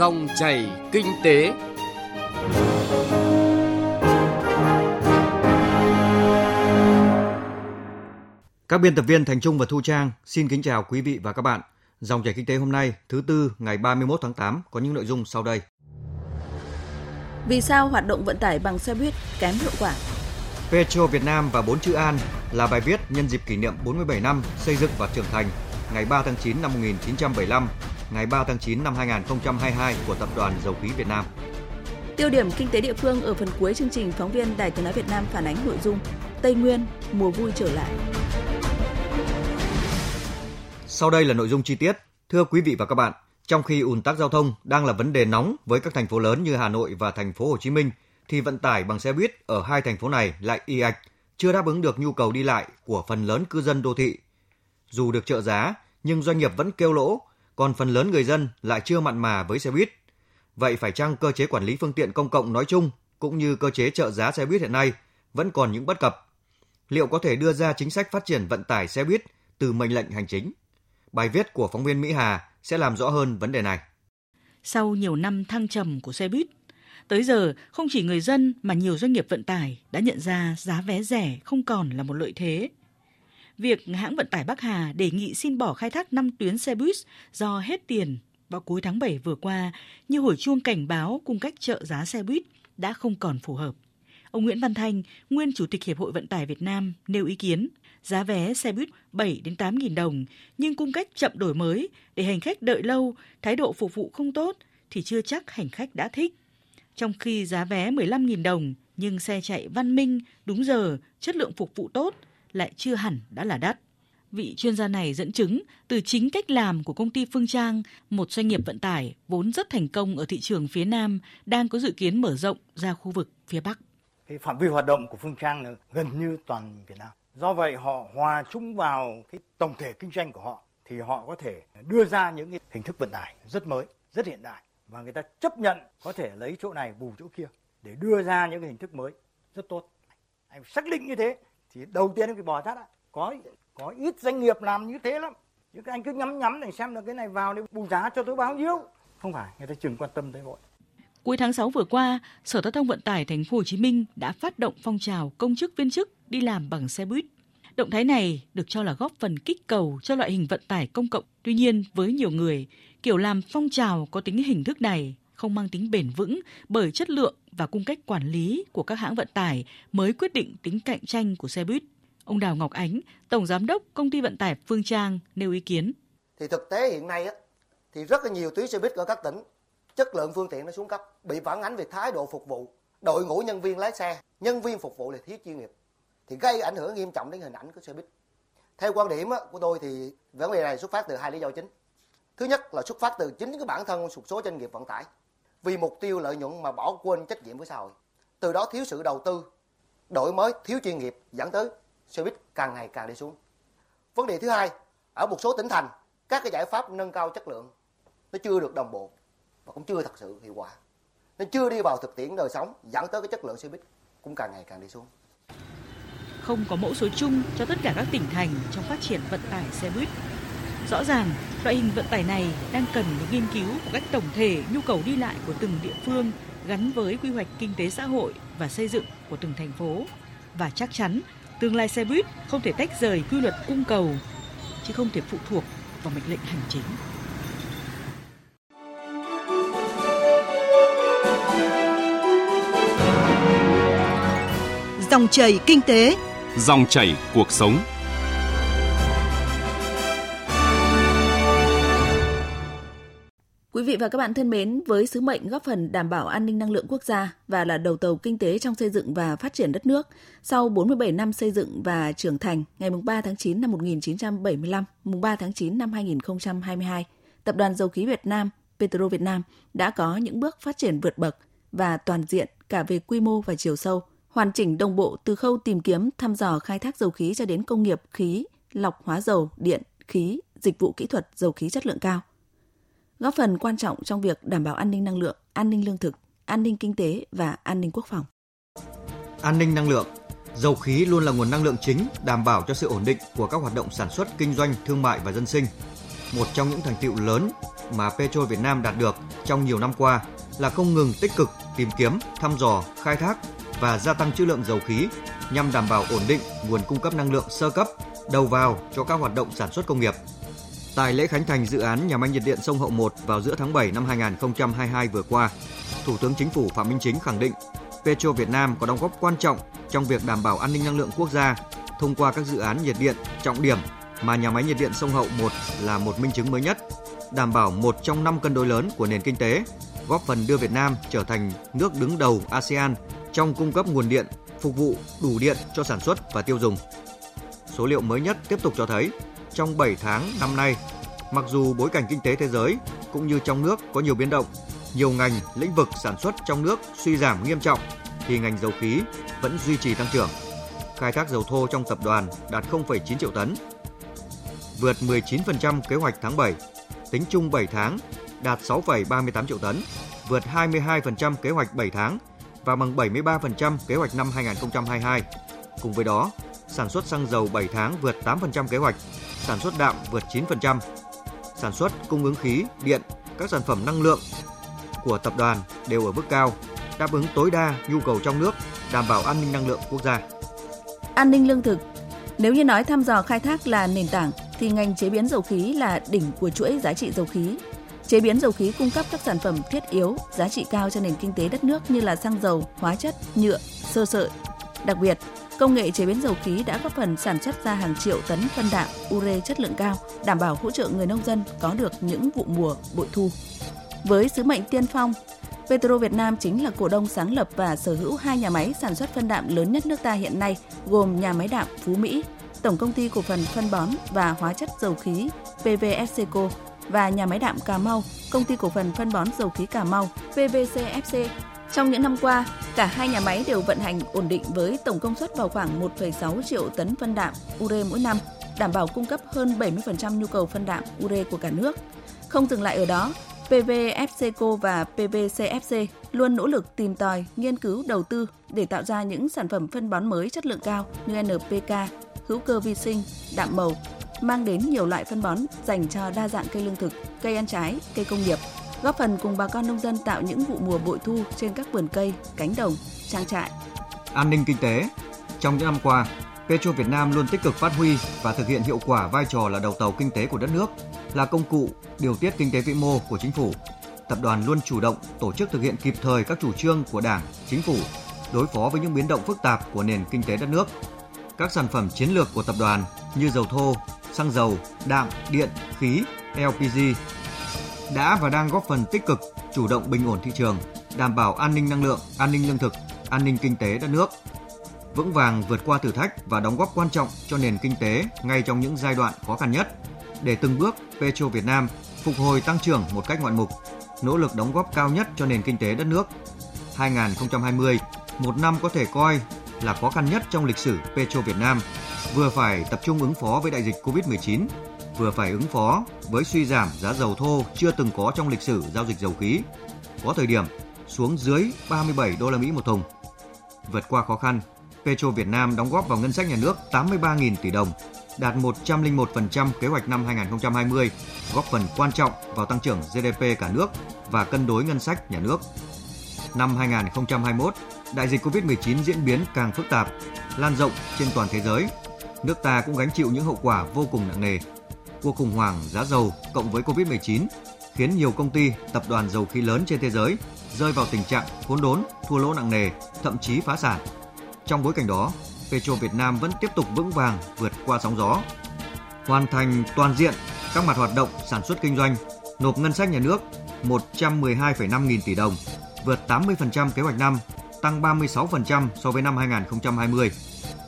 Dòng chảy kinh tế. Các biên tập viên Thành Trung và Thu Trang xin kính chào quý vị và các bạn. Dòng chảy kinh tế hôm nay, thứ tư ngày 31 tháng 8 có những nội dung sau đây. Vì sao hoạt động vận tải bằng xe buýt kém hiệu quả? Petro Việt Nam và bốn chữ An là bài viết nhân dịp kỷ niệm 47 năm xây dựng và trưởng thành ngày 3 tháng 9 năm 1975, ngày 3 tháng 9 năm 2022 của Tập đoàn Dầu khí Việt Nam. Tiêu điểm kinh tế địa phương ở phần cuối chương trình phóng viên Đài Tiếng nói Việt Nam phản ánh nội dung Tây Nguyên mùa vui trở lại. Sau đây là nội dung chi tiết. Thưa quý vị và các bạn, trong khi ùn tắc giao thông đang là vấn đề nóng với các thành phố lớn như Hà Nội và thành phố Hồ Chí Minh, thì vận tải bằng xe buýt ở hai thành phố này lại y ạch, chưa đáp ứng được nhu cầu đi lại của phần lớn cư dân đô thị. Dù được trợ giá, nhưng doanh nghiệp vẫn kêu lỗ, còn phần lớn người dân lại chưa mặn mà với xe buýt. Vậy phải chăng cơ chế quản lý phương tiện công cộng nói chung cũng như cơ chế trợ giá xe buýt hiện nay vẫn còn những bất cập? Liệu có thể đưa ra chính sách phát triển vận tải xe buýt từ mệnh lệnh hành chính? Bài viết của phóng viên Mỹ Hà sẽ làm rõ hơn vấn đề này. Sau nhiều năm thăng trầm của xe buýt, tới giờ không chỉ người dân mà nhiều doanh nghiệp vận tải đã nhận ra giá vé rẻ không còn là một lợi thế. Việc hãng vận tải Bắc Hà đề nghị xin bỏ khai thác 5 tuyến xe buýt do hết tiền vào cuối tháng 7 vừa qua như hồi chuông cảnh báo cung cách trợ giá xe buýt đã không còn phù hợp. Ông Nguyễn Văn Thanh, nguyên chủ tịch Hiệp hội Vận tải Việt Nam nêu ý kiến giá vé xe buýt 7 đến 8 nghìn đồng nhưng cung cách chậm đổi mới để hành khách đợi lâu, thái độ phục vụ không tốt thì chưa chắc hành khách đã thích. Trong khi giá vé 15 nghìn đồng nhưng xe chạy văn minh, đúng giờ, chất lượng phục vụ tốt lại chưa hẳn đã là đắt. Vị chuyên gia này dẫn chứng từ chính cách làm của công ty Phương Trang, một doanh nghiệp vận tải vốn rất thành công ở thị trường phía Nam, đang có dự kiến mở rộng ra khu vực phía Bắc. Cái phạm vi hoạt động của Phương Trang là gần như toàn Việt Nam. Do vậy họ hòa chung vào cái tổng thể kinh doanh của họ thì họ có thể đưa ra những cái hình thức vận tải rất mới, rất hiện đại và người ta chấp nhận có thể lấy chỗ này bù chỗ kia để đưa ra những cái hình thức mới rất tốt. Anh xác định như thế thì đầu tiên anh phải bỏ ra đã. Có có ít doanh nghiệp làm như thế lắm. Chứ anh cứ nhắm nhắm để xem là cái này vào để bù giá cho tôi bao nhiêu. Không phải, người ta chừng quan tâm tới vội. Cuối tháng 6 vừa qua, Sở Giao thông Vận tải Thành phố Hồ Chí Minh đã phát động phong trào công chức viên chức đi làm bằng xe buýt. Động thái này được cho là góp phần kích cầu cho loại hình vận tải công cộng. Tuy nhiên, với nhiều người, kiểu làm phong trào có tính hình thức này không mang tính bền vững bởi chất lượng và cung cách quản lý của các hãng vận tải mới quyết định tính cạnh tranh của xe buýt. Ông Đào Ngọc Ánh, Tổng Giám đốc Công ty Vận tải Phương Trang nêu ý kiến. Thì thực tế hiện nay á, thì rất là nhiều tuyến xe buýt ở các tỉnh, chất lượng phương tiện nó xuống cấp, bị phản ánh về thái độ phục vụ, đội ngũ nhân viên lái xe, nhân viên phục vụ là thiếu chuyên nghiệp, thì gây ảnh hưởng nghiêm trọng đến hình ảnh của xe buýt. Theo quan điểm của tôi thì vấn đề này xuất phát từ hai lý do chính. Thứ nhất là xuất phát từ chính cái bản thân một số doanh nghiệp vận tải vì mục tiêu lợi nhuận mà bỏ quên trách nhiệm với xã hội. Từ đó thiếu sự đầu tư, đổi mới, thiếu chuyên nghiệp dẫn tới xe buýt càng ngày càng đi xuống. Vấn đề thứ hai, ở một số tỉnh thành, các cái giải pháp nâng cao chất lượng nó chưa được đồng bộ và cũng chưa thật sự hiệu quả. Nó chưa đi vào thực tiễn đời sống dẫn tới cái chất lượng xe buýt cũng càng ngày càng đi xuống. Không có mẫu số chung cho tất cả các tỉnh thành trong phát triển vận tải xe buýt. Rõ ràng, loại hình vận tải này đang cần được nghiên cứu một cách tổng thể nhu cầu đi lại của từng địa phương gắn với quy hoạch kinh tế xã hội và xây dựng của từng thành phố. Và chắc chắn, tương lai xe buýt không thể tách rời quy luật cung cầu, chứ không thể phụ thuộc vào mệnh lệnh hành chính. Dòng chảy kinh tế, dòng chảy cuộc sống. Quý vị và các bạn thân mến, với sứ mệnh góp phần đảm bảo an ninh năng lượng quốc gia và là đầu tàu kinh tế trong xây dựng và phát triển đất nước, sau 47 năm xây dựng và trưởng thành, ngày 3 tháng 9 năm 1975, mùng 3 tháng 9 năm 2022, Tập đoàn Dầu khí Việt Nam, Petro Việt Nam đã có những bước phát triển vượt bậc và toàn diện cả về quy mô và chiều sâu, hoàn chỉnh đồng bộ từ khâu tìm kiếm, thăm dò khai thác dầu khí cho đến công nghiệp khí, lọc hóa dầu, điện, khí, dịch vụ kỹ thuật dầu khí chất lượng cao góp phần quan trọng trong việc đảm bảo an ninh năng lượng, an ninh lương thực, an ninh kinh tế và an ninh quốc phòng. An ninh năng lượng Dầu khí luôn là nguồn năng lượng chính đảm bảo cho sự ổn định của các hoạt động sản xuất, kinh doanh, thương mại và dân sinh. một trong những thành tựu lớn mà Petro Việt Nam đạt được trong nhiều năm qua là không ngừng tích cực tìm kiếm, thăm dò, khai thác và gia tăng trữ lượng dầu khí nhằm đảm bảo ổn định nguồn cung cấp năng lượng sơ cấp đầu vào cho các hoạt động sản xuất công nghiệp. Tại lễ khánh thành dự án nhà máy nhiệt điện sông Hậu 1 vào giữa tháng 7 năm 2022 vừa qua, Thủ tướng Chính phủ Phạm Minh Chính khẳng định Petro Việt Nam có đóng góp quan trọng trong việc đảm bảo an ninh năng lượng quốc gia thông qua các dự án nhiệt điện trọng điểm mà nhà máy nhiệt điện sông Hậu 1 là một minh chứng mới nhất, đảm bảo một trong năm cân đối lớn của nền kinh tế, góp phần đưa Việt Nam trở thành nước đứng đầu ASEAN trong cung cấp nguồn điện phục vụ đủ điện cho sản xuất và tiêu dùng. Số liệu mới nhất tiếp tục cho thấy, trong 7 tháng năm nay, mặc dù bối cảnh kinh tế thế giới cũng như trong nước có nhiều biến động, nhiều ngành, lĩnh vực sản xuất trong nước suy giảm nghiêm trọng thì ngành dầu khí vẫn duy trì tăng trưởng. Khai thác dầu thô trong tập đoàn đạt 0,9 triệu tấn, vượt 19% kế hoạch tháng 7. Tính chung 7 tháng đạt 6,38 triệu tấn, vượt 22% kế hoạch 7 tháng và bằng 73% kế hoạch năm 2022. Cùng với đó, sản xuất xăng dầu 7 tháng vượt 8% kế hoạch, sản xuất đạm vượt 9%. Sản xuất cung ứng khí, điện, các sản phẩm năng lượng của tập đoàn đều ở mức cao, đáp ứng tối đa nhu cầu trong nước, đảm bảo an ninh năng lượng quốc gia. An ninh lương thực Nếu như nói thăm dò khai thác là nền tảng, thì ngành chế biến dầu khí là đỉnh của chuỗi giá trị dầu khí. Chế biến dầu khí cung cấp các sản phẩm thiết yếu, giá trị cao cho nền kinh tế đất nước như là xăng dầu, hóa chất, nhựa, sơ sợi. Đặc biệt, công nghệ chế biến dầu khí đã góp phần sản xuất ra hàng triệu tấn phân đạm ure chất lượng cao, đảm bảo hỗ trợ người nông dân có được những vụ mùa bội thu. Với sứ mệnh tiên phong, Petro Việt Nam chính là cổ đông sáng lập và sở hữu hai nhà máy sản xuất phân đạm lớn nhất nước ta hiện nay, gồm nhà máy đạm Phú Mỹ, Tổng công ty cổ phần phân bón và hóa chất dầu khí PVSCO và nhà máy đạm Cà Mau, công ty cổ phần phân bón dầu khí Cà Mau PVCFC. Trong những năm qua, cả hai nhà máy đều vận hành ổn định với tổng công suất vào khoảng 1,6 triệu tấn phân đạm ure mỗi năm, đảm bảo cung cấp hơn 70% nhu cầu phân đạm ure của cả nước. Không dừng lại ở đó, PVFCO và PVCFC luôn nỗ lực tìm tòi, nghiên cứu, đầu tư để tạo ra những sản phẩm phân bón mới chất lượng cao như NPK, hữu cơ vi sinh, đạm màu, mang đến nhiều loại phân bón dành cho đa dạng cây lương thực, cây ăn trái, cây công nghiệp, góp phần cùng bà con nông dân tạo những vụ mùa bội thu trên các vườn cây, cánh đồng, trang trại. An ninh kinh tế Trong những năm qua, Petro Việt Nam luôn tích cực phát huy và thực hiện hiệu quả vai trò là đầu tàu kinh tế của đất nước, là công cụ điều tiết kinh tế vĩ mô của chính phủ. Tập đoàn luôn chủ động tổ chức thực hiện kịp thời các chủ trương của Đảng, chính phủ, đối phó với những biến động phức tạp của nền kinh tế đất nước. Các sản phẩm chiến lược của tập đoàn như dầu thô, xăng dầu, đạm, điện, khí, LPG đã và đang góp phần tích cực chủ động bình ổn thị trường, đảm bảo an ninh năng lượng, an ninh lương thực, an ninh kinh tế đất nước, vững vàng vượt qua thử thách và đóng góp quan trọng cho nền kinh tế ngay trong những giai đoạn khó khăn nhất. Để từng bước Petro Việt Nam phục hồi tăng trưởng một cách ngoạn mục, nỗ lực đóng góp cao nhất cho nền kinh tế đất nước. 2020, một năm có thể coi là khó khăn nhất trong lịch sử Petro Việt Nam, vừa phải tập trung ứng phó với đại dịch Covid-19, vừa phải ứng phó với suy giảm giá dầu thô chưa từng có trong lịch sử giao dịch dầu khí. Có thời điểm xuống dưới 37 đô la Mỹ một thùng. Vượt qua khó khăn, Petro Việt Nam đóng góp vào ngân sách nhà nước 83.000 tỷ đồng, đạt 101% kế hoạch năm 2020, góp phần quan trọng vào tăng trưởng GDP cả nước và cân đối ngân sách nhà nước. Năm 2021, đại dịch Covid-19 diễn biến càng phức tạp, lan rộng trên toàn thế giới. Nước ta cũng gánh chịu những hậu quả vô cùng nặng nề. Cuộc khủng hoảng giá dầu cộng với Covid-19 khiến nhiều công ty, tập đoàn dầu khí lớn trên thế giới rơi vào tình trạng khốn đốn, thua lỗ nặng nề, thậm chí phá sản. Trong bối cảnh đó, Petro Việt Nam vẫn tiếp tục vững vàng vượt qua sóng gió, hoàn thành toàn diện các mặt hoạt động sản xuất kinh doanh, nộp ngân sách nhà nước 112,5 nghìn tỷ đồng, vượt 80% kế hoạch năm, tăng 36% so với năm 2020.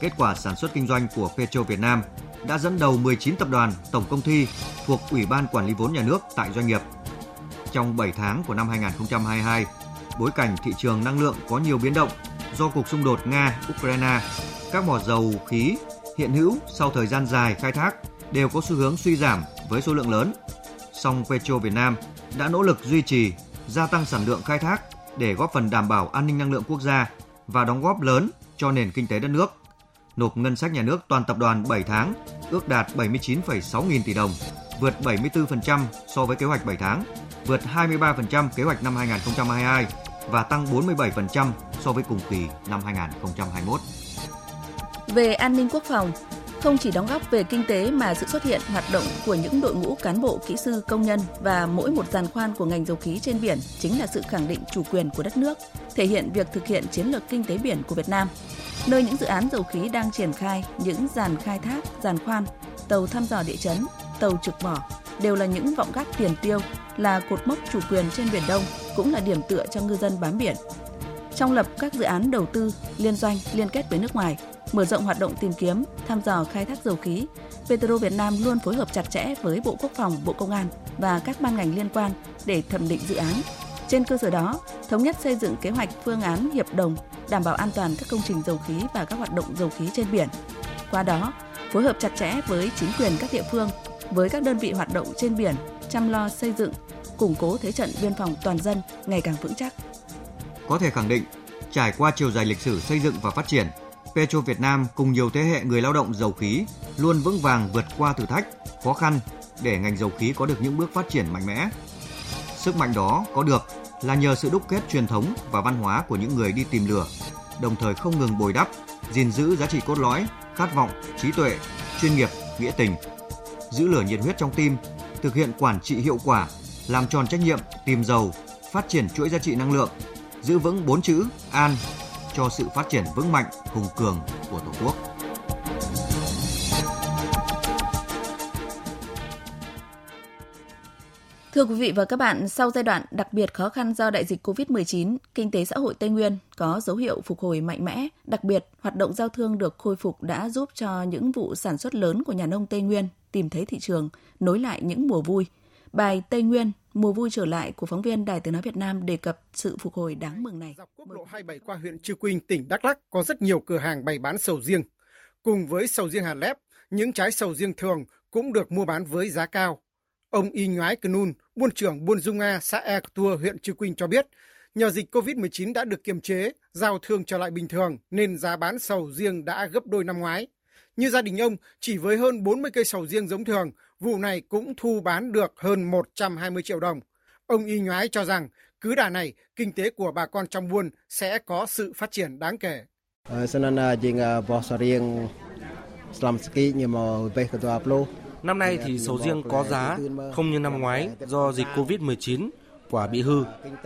Kết quả sản xuất kinh doanh của Petro Việt Nam đã dẫn đầu 19 tập đoàn, tổng công ty thuộc Ủy ban Quản lý vốn nhà nước tại doanh nghiệp. Trong 7 tháng của năm 2022, bối cảnh thị trường năng lượng có nhiều biến động do cuộc xung đột Nga-Ukraine, các mỏ dầu khí hiện hữu sau thời gian dài khai thác đều có xu hướng suy giảm với số lượng lớn. Song Petro Việt Nam đã nỗ lực duy trì, gia tăng sản lượng khai thác để góp phần đảm bảo an ninh năng lượng quốc gia và đóng góp lớn cho nền kinh tế đất nước. Nộp ngân sách nhà nước toàn tập đoàn 7 tháng ước đạt 79,6 nghìn tỷ đồng, vượt 74% so với kế hoạch 7 tháng, vượt 23% kế hoạch năm 2022 và tăng 47% so với cùng kỳ năm 2021. Về an ninh quốc phòng, không chỉ đóng góp về kinh tế mà sự xuất hiện hoạt động của những đội ngũ cán bộ, kỹ sư, công nhân và mỗi một giàn khoan của ngành dầu khí trên biển chính là sự khẳng định chủ quyền của đất nước, thể hiện việc thực hiện chiến lược kinh tế biển của Việt Nam. Nơi những dự án dầu khí đang triển khai, những giàn khai thác, giàn khoan, tàu thăm dò địa chấn, tàu trực mỏ đều là những vọng gác tiền tiêu, là cột mốc chủ quyền trên biển Đông, cũng là điểm tựa cho ngư dân bám biển. Trong lập các dự án đầu tư, liên doanh, liên kết với nước ngoài, mở rộng hoạt động tìm kiếm, thăm dò khai thác dầu khí, Petro Việt Nam luôn phối hợp chặt chẽ với Bộ Quốc phòng, Bộ Công an và các ban ngành liên quan để thẩm định dự án. Trên cơ sở đó, thống nhất xây dựng kế hoạch phương án hiệp đồng đảm bảo an toàn các công trình dầu khí và các hoạt động dầu khí trên biển. Qua đó, phối hợp chặt chẽ với chính quyền các địa phương, với các đơn vị hoạt động trên biển, chăm lo xây dựng, củng cố thế trận biên phòng toàn dân ngày càng vững chắc. Có thể khẳng định, trải qua chiều dài lịch sử xây dựng và phát triển, Petro Việt Nam cùng nhiều thế hệ người lao động dầu khí luôn vững vàng vượt qua thử thách, khó khăn để ngành dầu khí có được những bước phát triển mạnh mẽ. Sức mạnh đó có được là nhờ sự đúc kết truyền thống và văn hóa của những người đi tìm lửa, đồng thời không ngừng bồi đắp, gìn giữ giá trị cốt lõi, khát vọng, trí tuệ, chuyên nghiệp, nghĩa tình, giữ lửa nhiệt huyết trong tim, thực hiện quản trị hiệu quả, làm tròn trách nhiệm, tìm dầu, phát triển chuỗi giá trị năng lượng, giữ vững bốn chữ an cho sự phát triển vững mạnh, hùng cường của Tổ quốc. Thưa quý vị và các bạn, sau giai đoạn đặc biệt khó khăn do đại dịch COVID-19, kinh tế xã hội Tây Nguyên có dấu hiệu phục hồi mạnh mẽ. Đặc biệt, hoạt động giao thương được khôi phục đã giúp cho những vụ sản xuất lớn của nhà nông Tây Nguyên tìm thấy thị trường, nối lại những mùa vui. Bài Tây Nguyên, mùa vui trở lại của phóng viên Đài Tiếng Nói Việt Nam đề cập sự phục hồi đáng mừng này. Dọc quốc lộ 27 qua huyện Chư Quynh, tỉnh Đắk Lắk có rất nhiều cửa hàng bày bán sầu riêng. Cùng với sầu riêng Hà lép, những trái sầu riêng thường cũng được mua bán với giá cao. Ông Y Nhoái Cnun, buôn trưởng buôn Dung A, xã E Tua, huyện Chư Quynh cho biết, nhờ dịch COVID-19 đã được kiềm chế, giao thương trở lại bình thường nên giá bán sầu riêng đã gấp đôi năm ngoái. Như gia đình ông, chỉ với hơn 40 cây sầu riêng giống thường, vụ này cũng thu bán được hơn 120 triệu đồng. Ông Y Nhoái cho rằng, cứ đà này, kinh tế của bà con trong buôn sẽ có sự phát triển đáng kể. Năm nay thì sầu riêng có giá, không như năm ngoái do dịch Covid-19, quả bị hư,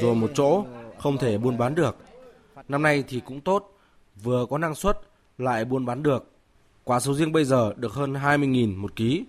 rồi một chỗ, không thể buôn bán được. Năm nay thì cũng tốt, vừa có năng suất, lại buôn bán được. Quả sầu riêng bây giờ được hơn 20.000 một ký.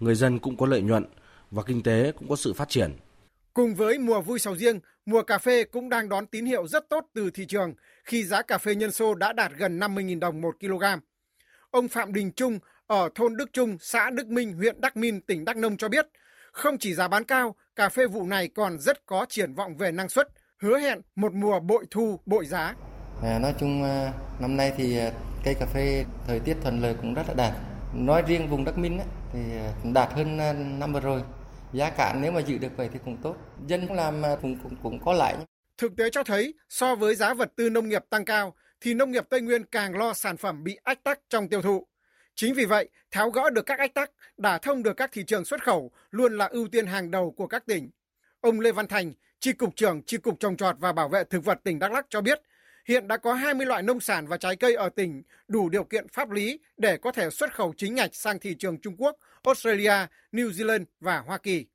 Người dân cũng có lợi nhuận và kinh tế cũng có sự phát triển. Cùng với mùa vui sầu riêng, mùa cà phê cũng đang đón tín hiệu rất tốt từ thị trường khi giá cà phê nhân sô đã đạt gần 50.000 đồng một kg. Ông Phạm Đình Trung ở thôn Đức Trung, xã Đức Minh, huyện Đắc Minh, tỉnh Đắk Nông cho biết, không chỉ giá bán cao, cà phê vụ này còn rất có triển vọng về năng suất, hứa hẹn một mùa bội thu, bội giá. À, nói chung à, năm nay thì à, cây cà phê thời tiết thuận lợi cũng rất là đạt. Nói riêng vùng Đắc Minh thì à, đạt hơn năm vừa rồi. Giá cả nếu mà giữ được vậy thì cũng tốt. Dân cũng làm cũng, cũng, cũng có lại. Thực tế cho thấy, so với giá vật tư nông nghiệp tăng cao, thì nông nghiệp Tây Nguyên càng lo sản phẩm bị ách tắc trong tiêu thụ. Chính vì vậy, tháo gỡ được các ách tắc, đả thông được các thị trường xuất khẩu luôn là ưu tiên hàng đầu của các tỉnh. Ông Lê Văn Thành, Tri Cục trưởng Tri Cục Trồng trọt và Bảo vệ Thực vật tỉnh Đắk Lắk cho biết, hiện đã có 20 loại nông sản và trái cây ở tỉnh đủ điều kiện pháp lý để có thể xuất khẩu chính ngạch sang thị trường Trung Quốc, Australia, New Zealand và Hoa Kỳ.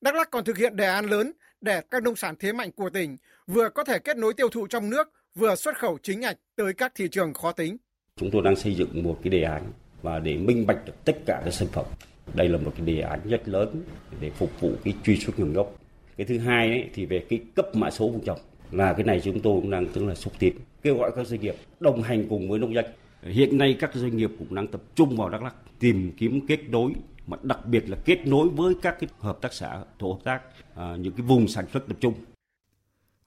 Đắk Lắk còn thực hiện đề án lớn để các nông sản thế mạnh của tỉnh vừa có thể kết nối tiêu thụ trong nước, vừa xuất khẩu chính ngạch tới các thị trường khó tính. Chúng tôi đang xây dựng một cái đề án và để minh bạch được tất cả các sản phẩm. Đây là một cái đề án rất lớn để phục vụ cái truy xuất nguồn gốc. Cái thứ hai ấy, thì về cái cấp mã số vùng trồng là cái này chúng tôi cũng đang tức là xúc tiến kêu gọi các doanh nghiệp đồng hành cùng với nông dân. Hiện nay các doanh nghiệp cũng đang tập trung vào Đắk Lắk tìm kiếm kết nối mà đặc biệt là kết nối với các cái hợp tác xã, tổ hợp tác, à, những cái vùng sản xuất tập trung.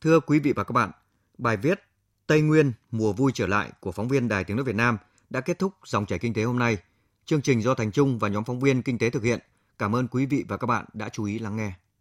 Thưa quý vị và các bạn, bài viết Tây Nguyên mùa vui trở lại của phóng viên Đài Tiếng nói Việt Nam đã kết thúc dòng chảy kinh tế hôm nay. Chương trình do Thành Trung và nhóm phóng viên kinh tế thực hiện. Cảm ơn quý vị và các bạn đã chú ý lắng nghe.